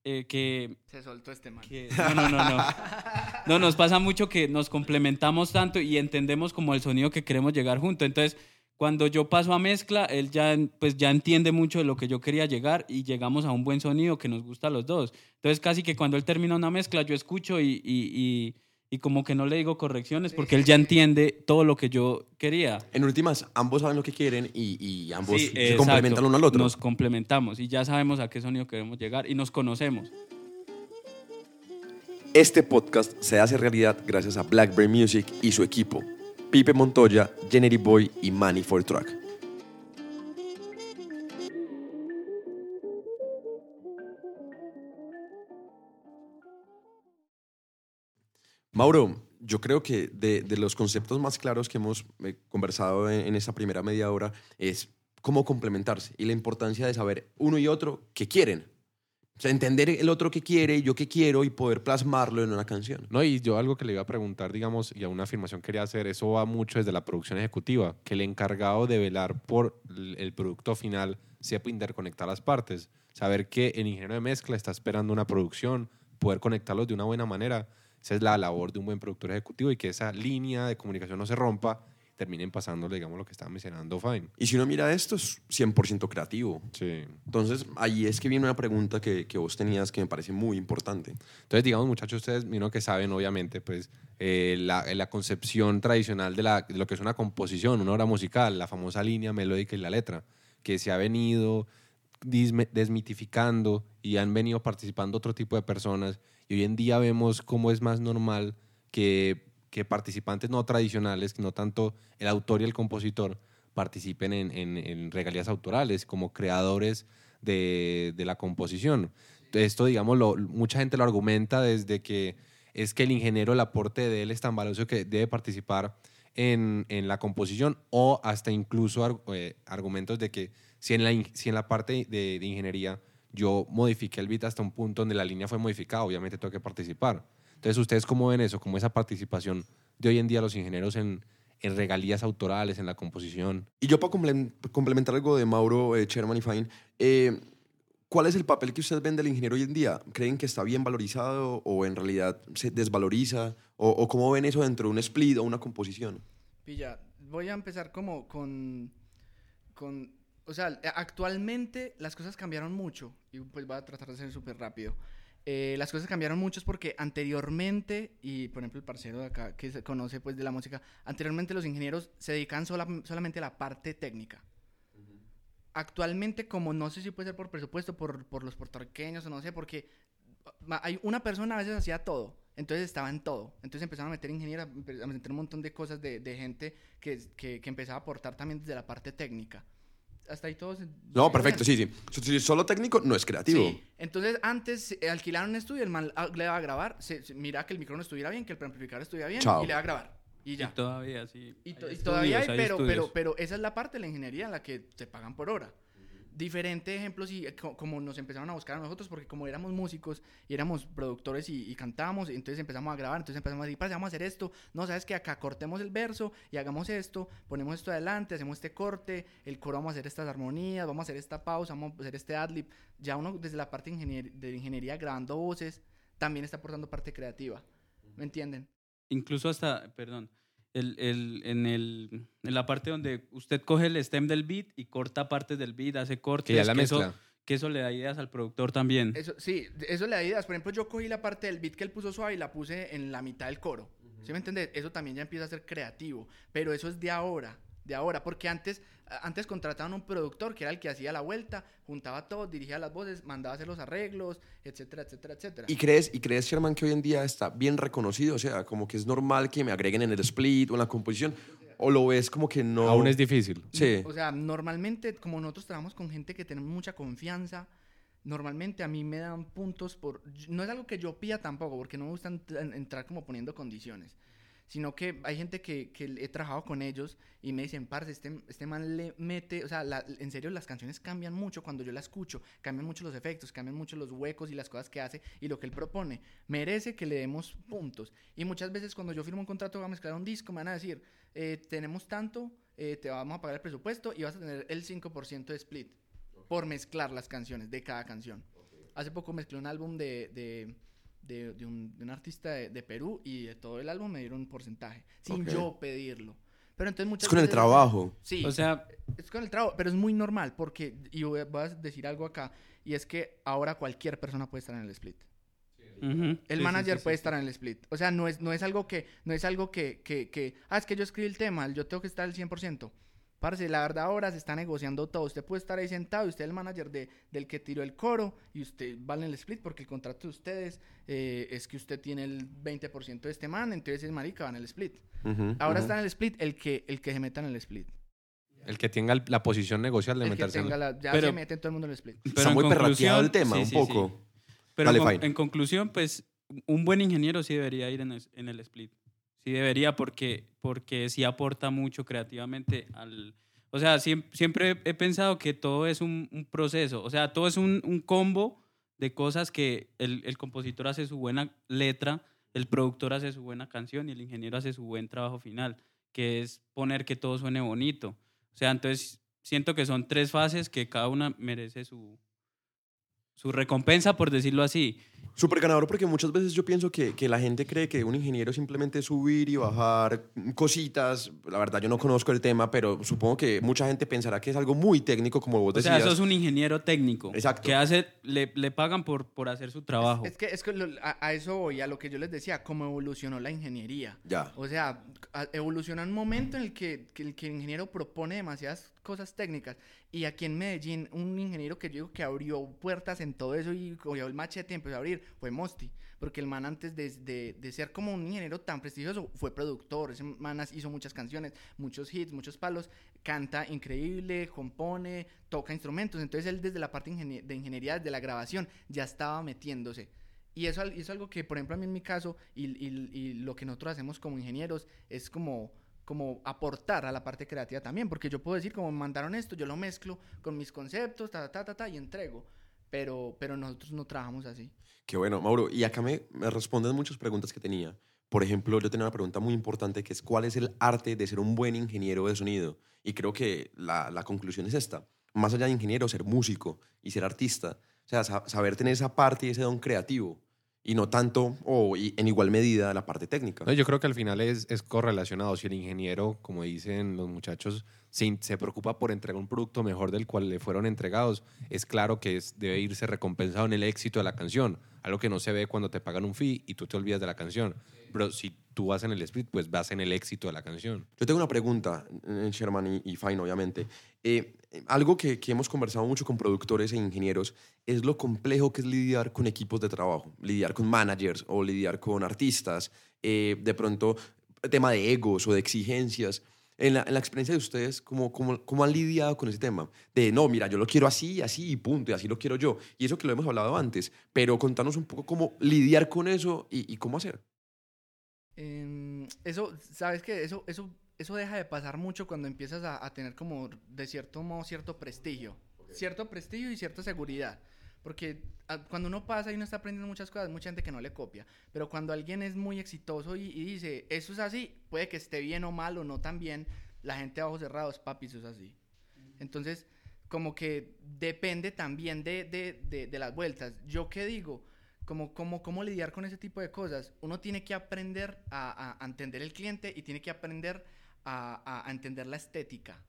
eh, que Se soltó este man. que- no, no, no, no. No, nos pasa mucho que nos complementamos tanto y entendemos como el sonido que queremos llegar juntos. Entonces, cuando yo paso a mezcla, él ya, pues, ya entiende mucho de lo que yo quería llegar y llegamos a un buen sonido que nos gusta a los dos. Entonces, casi que cuando él termina una mezcla, yo escucho y, y- y- y como que no le digo correcciones porque él ya entiende todo lo que yo quería. En últimas, ambos saben lo que quieren y, y ambos Sí, se exacto. complementan uno al otro. Nos complementamos y ya sabemos a qué sonido queremos llegar y nos conocemos. Este podcast se hace realidad gracias a Blackberry Music y su equipo, Pipe Montoya, Jenny Boy y Manny for Mauro, yo creo que de, de los conceptos más claros que hemos eh, conversado en, en esta primera media hora es cómo complementarse y la importancia de saber uno y otro qué quieren. Entender el otro que quiere, yo qué quiero y poder plasmarlo en una canción. No, y yo algo que le iba a preguntar, digamos, y a una afirmación quería hacer, eso va mucho desde la producción ejecutiva, que el encargado de velar por el producto final sepa interconectar las partes, saber que el ingeniero de mezcla está esperando una producción, poder conectarlos de una buena manera, esa es la labor de un buen productor ejecutivo y que esa línea de comunicación no se rompa, terminen pasándole, digamos, lo que estaba mencionando Fine. Y si uno mira esto, es 100% creativo. Sí. Entonces, ahí es que viene una pregunta que, que vos tenías que me parece muy importante. Entonces, digamos, muchachos, ustedes, miro que saben, obviamente, pues, eh, la, la concepción tradicional de, la- de lo que es una composición, una obra musical, la famosa línea melódica y la letra, que se ha venido desmitificando y han venido participando otro tipo de personas. Y hoy en día vemos cómo es más normal que, que participantes no tradicionales, no tanto el autor y el compositor, participen en, en- en regalías autorales como creadores de, de la composición. Esto, digamos, lo- mucha gente lo argumenta desde que es que el ingeniero, el aporte de él es tan valioso que debe participar en, en la composición o hasta incluso eh, argumentos de que si en la, si en la parte de, de ingeniería yo modifiqué el beat hasta un punto donde la línea fue modificada, obviamente tengo que participar. Entonces, ¿ustedes cómo ven eso? ¿Cómo esa participación de hoy en día los ingenieros en, en regalías autorales, en la composición? Y yo para comple- complementar algo de Mauro, eh, Sherman y Fine, eh, ¿cuál es el papel que ustedes ven del ingeniero hoy en día? ¿Creen que está bien valorizado o en realidad se desvaloriza? ¿O, o cómo ven eso dentro de un split o una composición? Pilla, voy a empezar como con, con, o sea, actualmente las cosas cambiaron mucho y pues voy a tratar de ser súper rápido. Eh, las cosas cambiaron mucho porque anteriormente, y por ejemplo el parcero de acá que se conoce pues de la música, anteriormente los ingenieros se dedican sola- solamente a la parte técnica. Actualmente, como no sé si puede ser por presupuesto, por, por los puertorriqueños o no sé, porque hay una persona a veces hacía todo. Entonces estaba en todo. Entonces empezaron a meter ingenieros, a meter un montón de cosas de, de gente que, que, que empezaba a aportar también desde la parte técnica. Hasta ahí todos. No, perfecto, sí, sí. Si solo técnico, no es creativo. Sí. Entonces, antes eh, alquilaron un estudio, el man ah, le va a grabar, se, se- mira que el micrófono estuviera bien, que el preamplificador estuviera bien, Chao. y le va a grabar. Y ya. Y todavía sí. Y, to- hay y todavía hay, pero, pero, estudios. pero esa es la parte de la ingeniería en la que te pagan por hora. Diferente ejemplo, si, eh, co- como nos empezaron a buscar a nosotros, porque como éramos músicos y éramos productores y, y cantábamos, entonces empezamos a grabar, entonces empezamos a decir, "Parce, vamos a hacer esto, no, sabes que acá cortemos el verso y hagamos esto, ponemos esto adelante, hacemos este corte, el coro vamos a hacer estas armonías, vamos a hacer esta pausa, vamos a hacer este adlib. Ya uno desde la parte ingenier- de ingeniería grabando voces, también está aportando parte creativa. ¿Me entienden? Incluso hasta, perdón, el, el, en, el, en la parte donde usted coge el stem del beat y corta partes del beat, hace cortes. Que ya la eso- mezcla. que eso le da ideas al productor también. Eso, sí, eso le da ideas. Por ejemplo, yo cogí la parte del beat que él puso suave y la puse en la mitad del coro. ¿Sí me entiendes? Eso también ya empieza a ser creativo. Pero eso es de ahora, de ahora. Porque antes, antes contrataban un productor que era el que hacía la vuelta, juntaba todo, dirigía las voces, mandaba a hacer los arreglos, etcétera, etcétera, etcétera. ¿Y crees, ¿Y crees, Sherman, que hoy en día está bien reconocido? O sea, como que es normal que me agreguen en el split o en la composición. ¿O lo ves como que no? Aún es difícil. Sí. O sea, normalmente, como nosotros trabajamos con gente que tenemos mucha confianza, normalmente a mí me dan puntos por... No es algo que yo pida tampoco, porque no me gusta ent- en- entrar como poniendo condiciones. Sino que hay gente que, que he trabajado con ellos y me dicen, parce, este, este man le mete, o sea, la- en serio las canciones cambian mucho cuando yo la escucho, cambian mucho los efectos, cambian mucho los huecos y las cosas que hace y lo que él propone. Merece que le demos puntos. Y muchas veces cuando yo firmo un contrato, voy a mezclar un disco, me van a decir, eh, tenemos tanto, eh, te vamos a pagar el presupuesto y vas a tener el 5% de split por mezclar las canciones de cada canción. Hace poco mezclé un álbum de, de, de- de un, de un artista de, de Perú y de todo el álbum me dieron un porcentaje, sin yo pedirlo. Pero entonces muchas Es con el trabajo. Sí, O sea, es con el trabajo, pero es muy normal porque, y voy a, voy a decir algo acá, y es que ahora cualquier persona puede estar en el split. El sí, manager sí, sí, puede sí. estar en el split. O sea, no es, no es algo que, no es algo que, que, que, ah, es que yo escribí el tema, yo tengo que estar al 100%. Parce, la verdad ahora se está negociando todo. Usted puede estar ahí sentado y usted es el manager de, del que tiró el coro y usted va en el split porque el contrato de ustedes eh, es que usted tiene el 20% de este man, entonces es marica, va en el split. Ahora está en el split el que, el que se meta en el split. El que tenga el- la posición negocial de El que meterse en- tenga la, ya Pero- se mete todo el mundo en el split. Pero Está en muy perrateado conclusión- el tema, sí, un sí, poco. sí. Pero Dale, en, con- Fine. en conclusión, pues un buen ingeniero sí debería ir en el, en el split. Sí debería porque, porque sí aporta mucho creativamente al... O sea, siem- siempre, he pensado que todo es un, un proceso, o sea, todo es un, un combo de cosas que el, el compositor hace su buena letra, el productor hace su buena canción y el ingeniero hace su buen trabajo final, que es poner que todo suene bonito. O sea, entonces siento que son tres fases que cada una merece su, su recompensa, por decirlo así. Súper ganador porque muchas veces yo pienso que, que la gente cree que un ingeniero simplemente es subir y bajar cositas. La verdad yo no conozco el tema, pero supongo que mucha gente pensará que es algo muy técnico como vos O sea, decías. eso es un ingeniero técnico. Exacto. Que hace, le, le pagan por, por hacer su trabajo. Es que, es que lo- a, a eso voy, a lo que yo les decía, cómo evolucionó la ingeniería. Ya. O sea, evoluciona un momento en el que, que el, que el ingeniero propone demasiadas cosas técnicas. Y aquí en Medellín, un ingeniero que yo digo que abrió puertas en todo eso y cogió el machete y empezó a abrir fue Mosti. Porque el man antes de, de- de ser como un ingeniero tan prestigioso fue productor. Ese man hizo muchas canciones, muchos hits, muchos palos. Canta increíble, compone, toca instrumentos. Entonces él desde la parte de ingeniería, desde la grabación, ya estaba metiéndose. Y eso, eso es algo que, por ejemplo, a mí en mi caso, y, y- y lo que nosotros hacemos como ingenieros, es como, como aportar a la parte creativa también, porque yo puedo decir, como me mandaron esto, yo lo mezclo con mis conceptos, ta, ta, ta, ta, y entrego. Pero, pero nosotros no trabajamos así. Qué bueno, Mauro. Y acá me, me responden muchas preguntas que tenía. Por ejemplo, yo tenía una pregunta muy importante que es ¿cuál es el arte de ser un buen ingeniero de sonido? Y creo que la, la conclusión es esta. Más allá de ingeniero, ser músico y ser artista. O sea, sa- saber tener esa parte y ese don creativo. Y no tanto, o en igual medida, la parte técnica. No, yo creo que al final es, es correlacionado. Si el ingeniero, como dicen los muchachos, se, se preocupa por entregar un producto mejor del cual le fueron entregados, es claro que es- debe irse recompensado en el éxito de la canción. Algo que no se ve cuando te pagan un fee y tú te olvidas de la canción. Pero si tú vas en el split, pues vas en el éxito de la canción. Yo tengo una pregunta, eh, Sherman y, y Fine, obviamente. Eh, eh, algo que, que hemos conversado mucho con productores e ingenieros es lo complejo que es lidiar con equipos de trabajo, lidiar con managers o lidiar con artistas, eh, de pronto tema de egos o de exigencias. En la, en la experiencia de ustedes, ¿cómo, cómo, ¿cómo han lidiado con ese tema? De, no, mira, yo lo quiero así, así y punto, y así lo quiero yo. Y eso que lo hemos hablado antes, pero contanos un poco cómo lidiar con eso y, y cómo hacer. Em, eso, ¿sabes qué? Eso, eso, eso deja de pasar mucho cuando empiezas a, a tener como, de cierto modo, cierto prestigio. Cierto prestigio y cierta seguridad. Porque ah, cuando uno pasa y uno está aprendiendo muchas cosas, mucha gente que no le copia. Pero cuando alguien es muy exitoso y, y dice, eso es así, puede que esté bien o mal o no tan bien, la gente a ojos cerrados, papi, eso es así. Entonces, como que depende también de, de, de, de las vueltas. Yo qué digo, como, como, cómo lidiar con ese tipo de cosas. Uno tiene que aprender a, a- a entender el cliente y tiene que aprender a, a- entender la estética.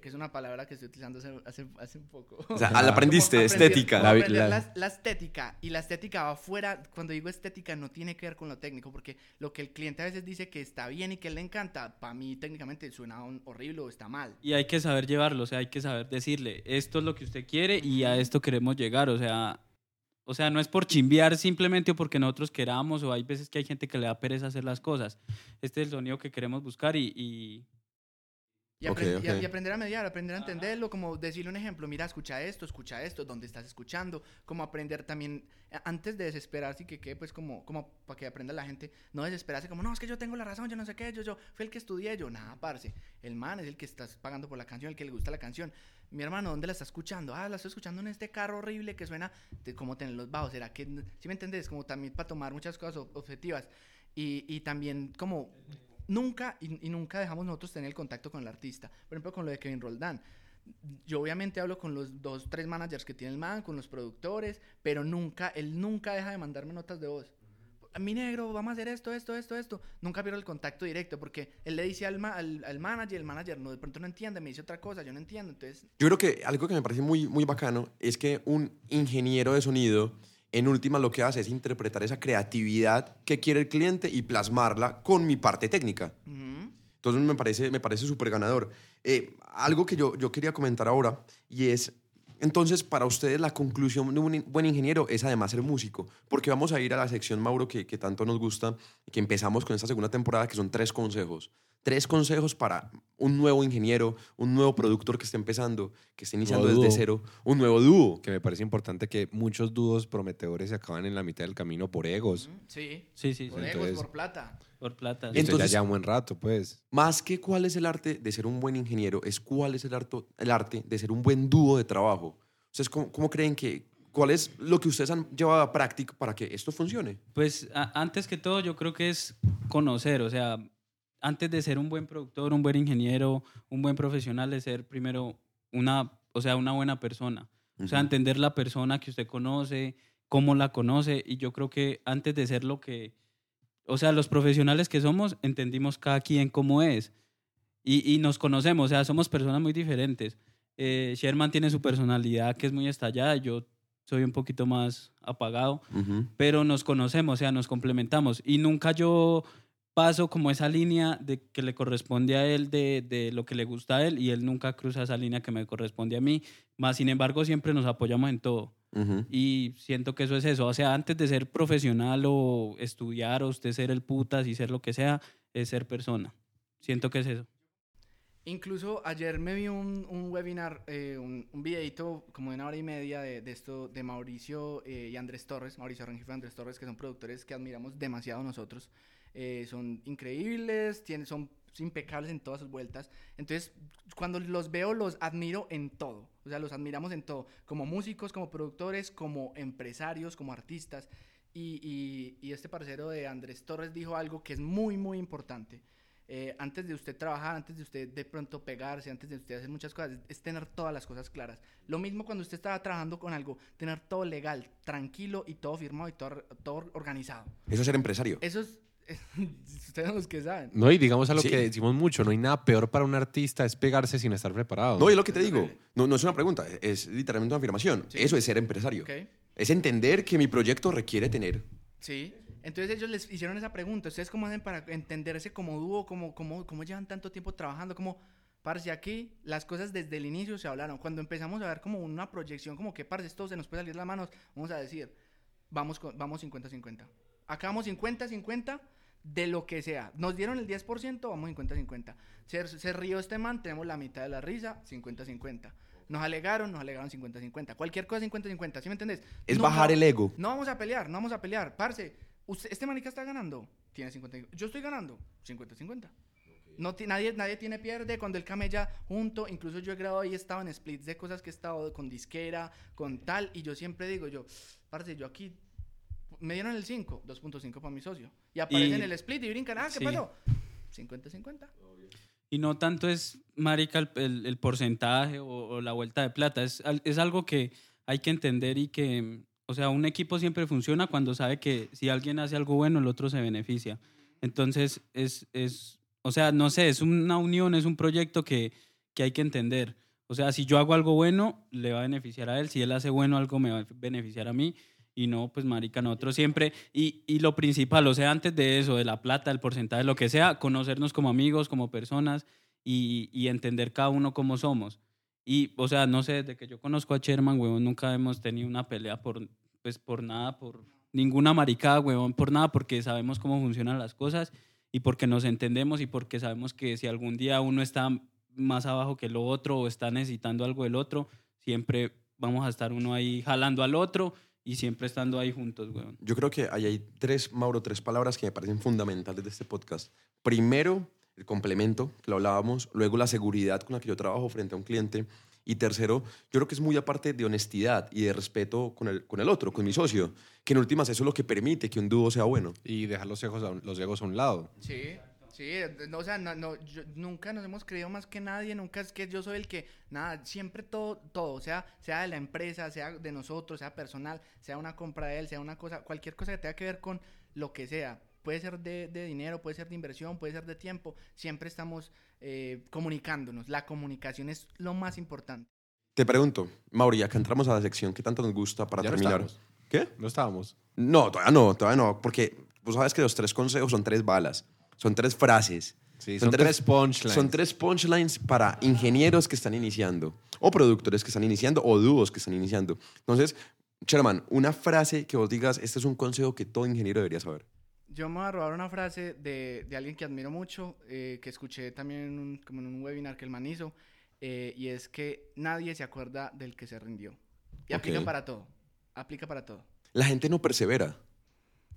Que es una palabra que estoy utilizando hace, hace, hace un poco. O sea, la aprendiste, estética. la- la, la estética. Y la estética va fuera. Cuando digo estética, no tiene que ver con lo técnico. Porque lo que el cliente a veces dice que está bien y que le encanta, para mí técnicamente suena un- horrible o está mal. Y hay que saber llevarlo, o sea, hay que saber decirle, esto es lo que usted quiere y a esto queremos llegar, o sea, o sea, no es por chimbear simplemente o porque nosotros queramos, o hay veces que hay gente que le da pereza hacer las cosas. Este es el sonido que queremos buscar y, y- Y, Ok, apren- y a- ok. y aprender a mediar, aprender a entenderlo, como decirle un ejemplo, mira, escucha esto, escucha esto, dónde estás escuchando, como aprender también, antes de desesperarse y que quede, pues, como, como para que aprenda la gente, no desesperarse como, no, es que yo tengo la razón, yo no sé qué, yo, yo, fui el que estudié, yo, nada, parce, el man es el que estás pagando por la canción, el que le gusta la canción. Mi hermano, ¿dónde la está escuchando? Ah, la estoy escuchando en este carro horrible que suena de como tener los bajos. ¿Será que, si me entendés? Como también para tomar muchas cosas ob- objetivas. Y, y también como nunca y, y nunca dejamos nosotros tener el contacto con el artista. Por ejemplo, con lo de Kevin Roldán. Yo obviamente hablo con los dos, tres managers que tiene el man, con los productores, pero nunca, él nunca deja de mandarme notas de voz. Mi negro, vamos a hacer esto, esto, esto, esto. Nunca vieron el contacto directo porque él le dice al, ma- al, al manager, el manager no, de pronto no entiende, me dice otra cosa, yo no entiendo. Entonces, Yo creo que algo que me parece muy, muy bacano es que un ingeniero de sonido, en última, lo que hace es interpretar esa creatividad que quiere el cliente y plasmarla con mi parte técnica. ujú. Entonces me parece me parece súper ganador. Eh, algo que yo, yo quería comentar ahora y es, entonces para ustedes la conclusión de un buen ingeniero es además ser músico, porque vamos a ir a la sección, Mauro, que, que tanto nos gusta, que empezamos con esta segunda temporada, que son tres consejos. Tres consejos para un nuevo ingeniero, un nuevo productor que esté empezando, que esté iniciando desde cero, un nuevo dúo. Que me parece importante que muchos dúos prometedores se acaban en la mitad del camino por egos. Sí, sí, sí, por sí, egos, Entonces- por plata. Por plata. Y esto Entonces- ya un buen rato, pues. Más que cuál es el arte de ser un buen ingeniero, es cuál es el, harto- el arte de ser un buen dúo de trabajo. Ustedes, ¿cómo, cómo creen que, cuál es lo que ustedes han llevado a práctica para que esto funcione? Pues a- antes que todo yo creo que es conocer, o sea, antes de ser un buen productor, un buen ingeniero, un buen profesional, de ser primero una, o sea, una buena persona. O sea, entender la persona que usted conoce, cómo la conoce, y yo creo que antes de ser lo que, o sea, los profesionales que somos, entendimos cada quien cómo es. Y, y nos conocemos, o sea, somos personas muy diferentes. Eh, Sherman tiene su personalidad que es muy estallada, yo soy un poquito más apagado pero nos conocemos, o sea, nos complementamos. Y nunca yo paso como esa línea de que le corresponde a él de, de lo que le gusta a él y él nunca cruza esa línea que me corresponde a mí. Más sin embargo, siempre nos apoyamos en todo. Ujú. Y siento que eso es eso. O sea, antes de ser profesional o estudiar o usted ser el putas y ser lo que sea, es ser persona. Siento que es eso. Incluso ayer me vi un, un webinar, eh, un, un videito como de una hora y media de, de esto de Mauricio eh, y Andrés Torres, Mauricio Rengifo y Andrés Torres, que son productores que admiramos demasiado nosotros. Eh, son increíbles, tienen, son impecables en todas sus vueltas. Entonces, cuando los veo, los admiro en todo. O sea, los admiramos en todo. Como músicos, como productores, como empresarios, como artistas. Y, y- y este parcero de Andrés Torres dijo algo que es muy, muy importante. Eh, antes de usted trabajar, antes de usted de pronto pegarse, antes de usted hacer muchas cosas, es, tener todas las cosas claras. Lo mismo cuando usted estaba trabajando con algo, tener todo legal, tranquilo y todo firmado y todo, todo organizado. Eso es ser empresario. Eso es, *laughs* ustedes son los que saben. No, y digamos a lo Sí. que decimos mucho, no hay nada peor para un artista es pegarse sin estar preparado. No, y es lo que te Es digo. No, no es una pregunta, es literalmente una afirmación. Sí. Eso es ser empresario. ¿Ok? Es entender que mi proyecto requiere tener. Sí. Entonces ellos les hicieron esa pregunta, ¿ustedes cómo hacen para entenderse como dúo, cómo, cómo, cómo llevan tanto tiempo trabajando? Como, parce, aquí las cosas desde el inicio se hablaron. Cuando empezamos a ver como una proyección, como que, parce, esto se nos puede salir de las manos, vamos a decir, vamos vamos 50-50. Acá vamos 50-50 de lo que sea. Nos dieron el 10%, vamos 50-50. Se, se rió este man, tenemos la mitad de la risa, 50-50. Nos alegaron, nos alegaron 50-50. Cualquier cosa 50-50, ¿sí me entendés? Es No, bajar el ego. No vamos a pelear, no vamos a pelear. Parce, usted- este manica está ganando, tiene 50. Yo estoy ganando, 50-50. No, nadie, nadie tiene pierde cuando el camella junto. Incluso yo he grabado y he estado en splits de cosas que he estado con disquera, con tal. Y yo siempre digo, yo, parce, yo aquí me dieron el 5, 2.5 para mi socio. Y aparece Y- el split y brincan, ah, ¿qué Sí. pasó? 50-50. Y no tanto es, marica, el, el- el porcentaje o, o la vuelta de plata. Es, es algo que hay que entender y que, o sea, un equipo siempre funciona cuando sabe que si alguien hace algo bueno, el otro se beneficia. Entonces, es, es o sea, no sé, es una unión, es un proyecto que, que hay que entender. O sea, si yo hago algo bueno, le va a beneficiar a él. Si él hace bueno algo, me va a beneficiar a mí. Y no, pues, marica, nosotros siempre. Y, y lo principal, o sea, antes de eso, de la plata, el porcentaje, lo que sea, conocernos como amigos, como personas y, y entender cada uno cómo somos. Y, o sea, no sé, desde que yo conozco a Sherman, huevón, nunca hemos tenido una pelea por, pues, por nada, por ninguna maricada, huevón, por nada, porque sabemos cómo funcionan las cosas y porque nos entendemos y porque sabemos que si algún día uno está más abajo que el otro o está necesitando algo del otro, siempre vamos a estar uno ahí jalando al otro y siempre estando ahí juntos, weón. Yo creo que ahí hay tres, Mauro, tres palabras que me parecen fundamentales de este podcast. Primero, el complemento, que lo hablábamos. Luego, la seguridad con la que yo trabajo frente a un cliente. Y tercero, yo creo que es muy aparte de honestidad y de respeto con el, con el otro, con mi socio, que en últimas eso es lo que permite que un dúo sea bueno. Y dejar los egos a un, los egos a un lado. Sí, sí, eh, no, o sea, no, no, yo- nunca nos hemos creído más que nadie, nunca es que yo soy el que, nada, siempre todo, todo, sea, sea de la empresa, sea de nosotros, sea personal, sea una compra de él, sea una cosa, cualquier cosa que tenga que ver con lo que sea, puede ser de, de dinero, puede ser de inversión, puede ser de tiempo, siempre estamos eh, comunicándonos, la comunicación es lo más importante. Te pregunto, Mauri, acá entramos a la sección que tanto nos gusta para Ya no terminar. estábamos. ¿Qué? No estábamos. No, todavía no, todavía no, porque vos sabes que los tres consejos son tres balas, son tres frases. Sí, son tres punchlines. Son tres punchlines para ingenieros que están iniciando, o productores que están iniciando, o dúos que están iniciando. Entonces, Sherman, una frase que vos digas, este es un consejo que todo ingeniero debería saber. Yo me voy a robar una frase de, de alguien que admiro mucho, eh, que escuché también en un, como en un webinar que el man hizo, eh, y es que nadie se acuerda del que se rindió. Y aplica Ok. para todo. Aplica para todo. La gente no persevera.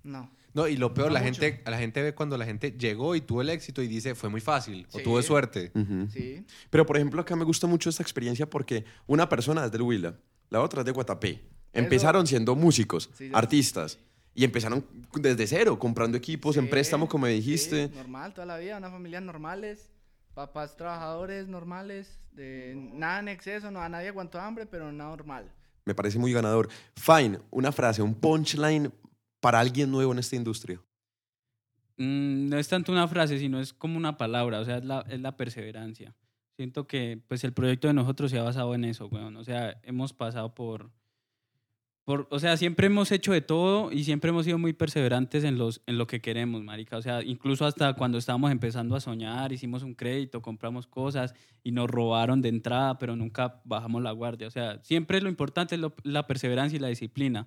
No. No, y lo peor, No la mucho. gente, la gente ve cuando la gente llegó y tuvo el éxito y dice, fue muy fácil, o Sí. tuve suerte. Ujú. Sí. Pero, por ejemplo, acá me gusta mucho esta experiencia porque una persona es del Huila, la otra es de Guatapé. Empezaron siendo músicos, Sí, sí. artistas, y empezaron desde cero, comprando equipos en Sí, préstamo, como me sí, dijiste. normal, toda la vida, una familia normales, papás trabajadores normales, de, nada en exceso, no, a nadie aguantó hambre, pero nada normal. Me parece muy ganador. Fine, una frase, un punchline para alguien nuevo en esta industria. Mm, no es tanto una frase, sino es como una palabra, o sea, es la, es la perseverancia. Siento que pues el proyecto de nosotros se ha basado en eso, weón. O sea, hemos pasado por, por, o sea, siempre hemos hecho de todo y siempre hemos sido muy perseverantes en, los, en lo que queremos, marica. O sea, incluso hasta cuando estábamos empezando a soñar, hicimos un crédito, compramos cosas y nos robaron de entrada, pero nunca bajamos la guardia. O sea, siempre lo importante es lo- la perseverancia y la disciplina.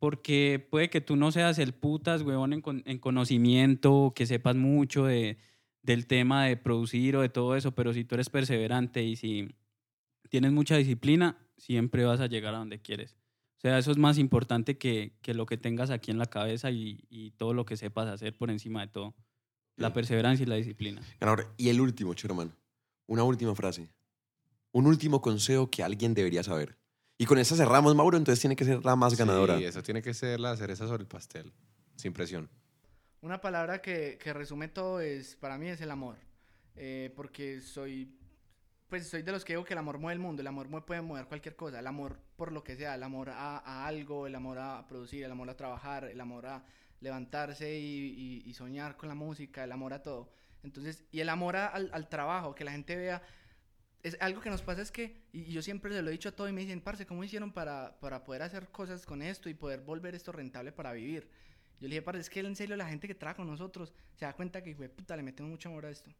Porque puede que tú no seas el putas, huevón, en, con- en conocimiento, que sepas mucho de, del tema de producir o de todo eso, pero si tú eres perseverante y si tienes mucha disciplina, siempre vas a llegar a donde quieres. O sea, eso es más importante que, que lo que tengas aquí en la cabeza y, y todo lo que sepas hacer por encima de todo. La Bien. perseverancia y la disciplina. Ganador. Y el último, Sherman, una última frase. Un último consejo que alguien debería saber. Y con esta cerramos, Mauro, entonces tiene que ser la más ganadora. Sí, eso tiene que ser la cereza sobre el pastel, sin presión. Una palabra que, que resume todo es, para mí, es el amor. Eh, porque soy, pues soy de los que digo que el amor mueve el mundo, el amor mue- puede mover cualquier cosa, el amor por lo que sea, el amor a, a algo, el amor a producir, el amor a trabajar, el amor a levantarse y, y- y soñar con la música, el amor a todo. Entonces, y el amor a- al, al trabajo, que la gente vea, es algo que nos pasa es que, y yo siempre se lo he dicho a todo y me dicen, parce, ¿cómo hicieron para, para poder hacer cosas con esto y poder volver esto rentable para vivir? Yo le dije, parce, es que en serio la gente que trabaja con nosotros se da cuenta que, güey, puta, le metemos mucho amor a esto.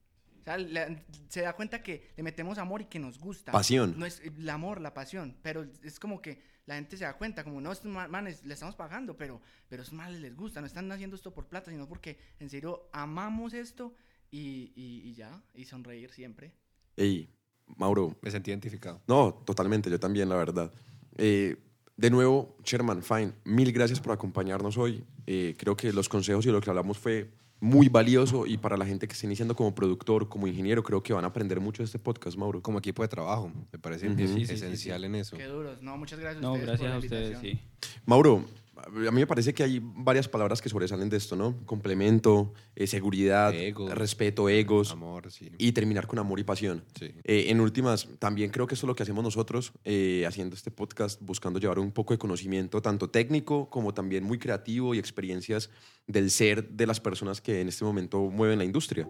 O sea, le- se da cuenta que le metemos amor y que nos gusta. Pasión. No es el amor, la pasión, pero es como que la gente se da cuenta, como no, estos ma- manes le estamos pagando, pero, pero estos manes les gusta, no están haciendo esto por plata, sino porque en serio amamos esto y, y- y ya, y sonreír siempre. Ey, Mauro, Me sentí identificado. no, totalmente, yo también, la verdad. Eh, de nuevo, Sherman, fine, mil gracias por acompañarnos hoy. Eh, creo que los consejos y lo que hablamos fue muy valioso y para la gente que está iniciando como productor, como ingeniero, creo que van a aprender mucho de este podcast, Mauro. Como equipo de trabajo, me parece Ujú. es- Sí, sí, sí, esencial en eso. Qué duros. No, muchas gracias a No, ustedes gracias por la a ustedes, invitación. sí. Mauro, a mí me parece que hay varias palabras que sobresalen de esto, ¿no? Complemento, eh, seguridad, Ego. respeto, egos Amor, sí. y terminar con amor y pasión. Sí. Eh, en últimas, también creo que eso es lo que hacemos nosotros eh, haciendo este podcast, buscando llevar un poco de conocimiento, tanto técnico como también muy creativo y experiencias del ser de las personas que en este momento mueven la industria.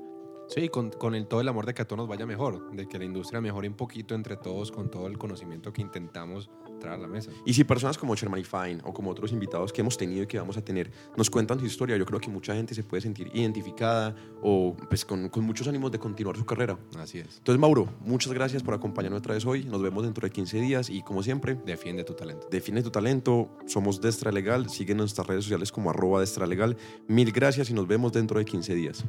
Sí, con, con el, todo el amor de que a todos nos vaya mejor, de que la industria mejore un poquito entre todos con todo el conocimiento que intentamos traer a la mesa. Y si personas como Sherman y Fine o como otros invitados que hemos tenido y que vamos a tener nos cuentan su historia, yo creo que mucha gente se puede sentir identificada o pues, con, con muchos ánimos de continuar su carrera. Así es. Entonces, Mauro, muchas gracias por acompañarnos otra vez hoy. Nos vemos dentro de 15 días y como siempre, Defiende tu talento. define tu talento. Somos Destra Legal. Sigue en nuestras redes sociales como arroba Destra Legal. Mil gracias y nos vemos dentro de 15 días.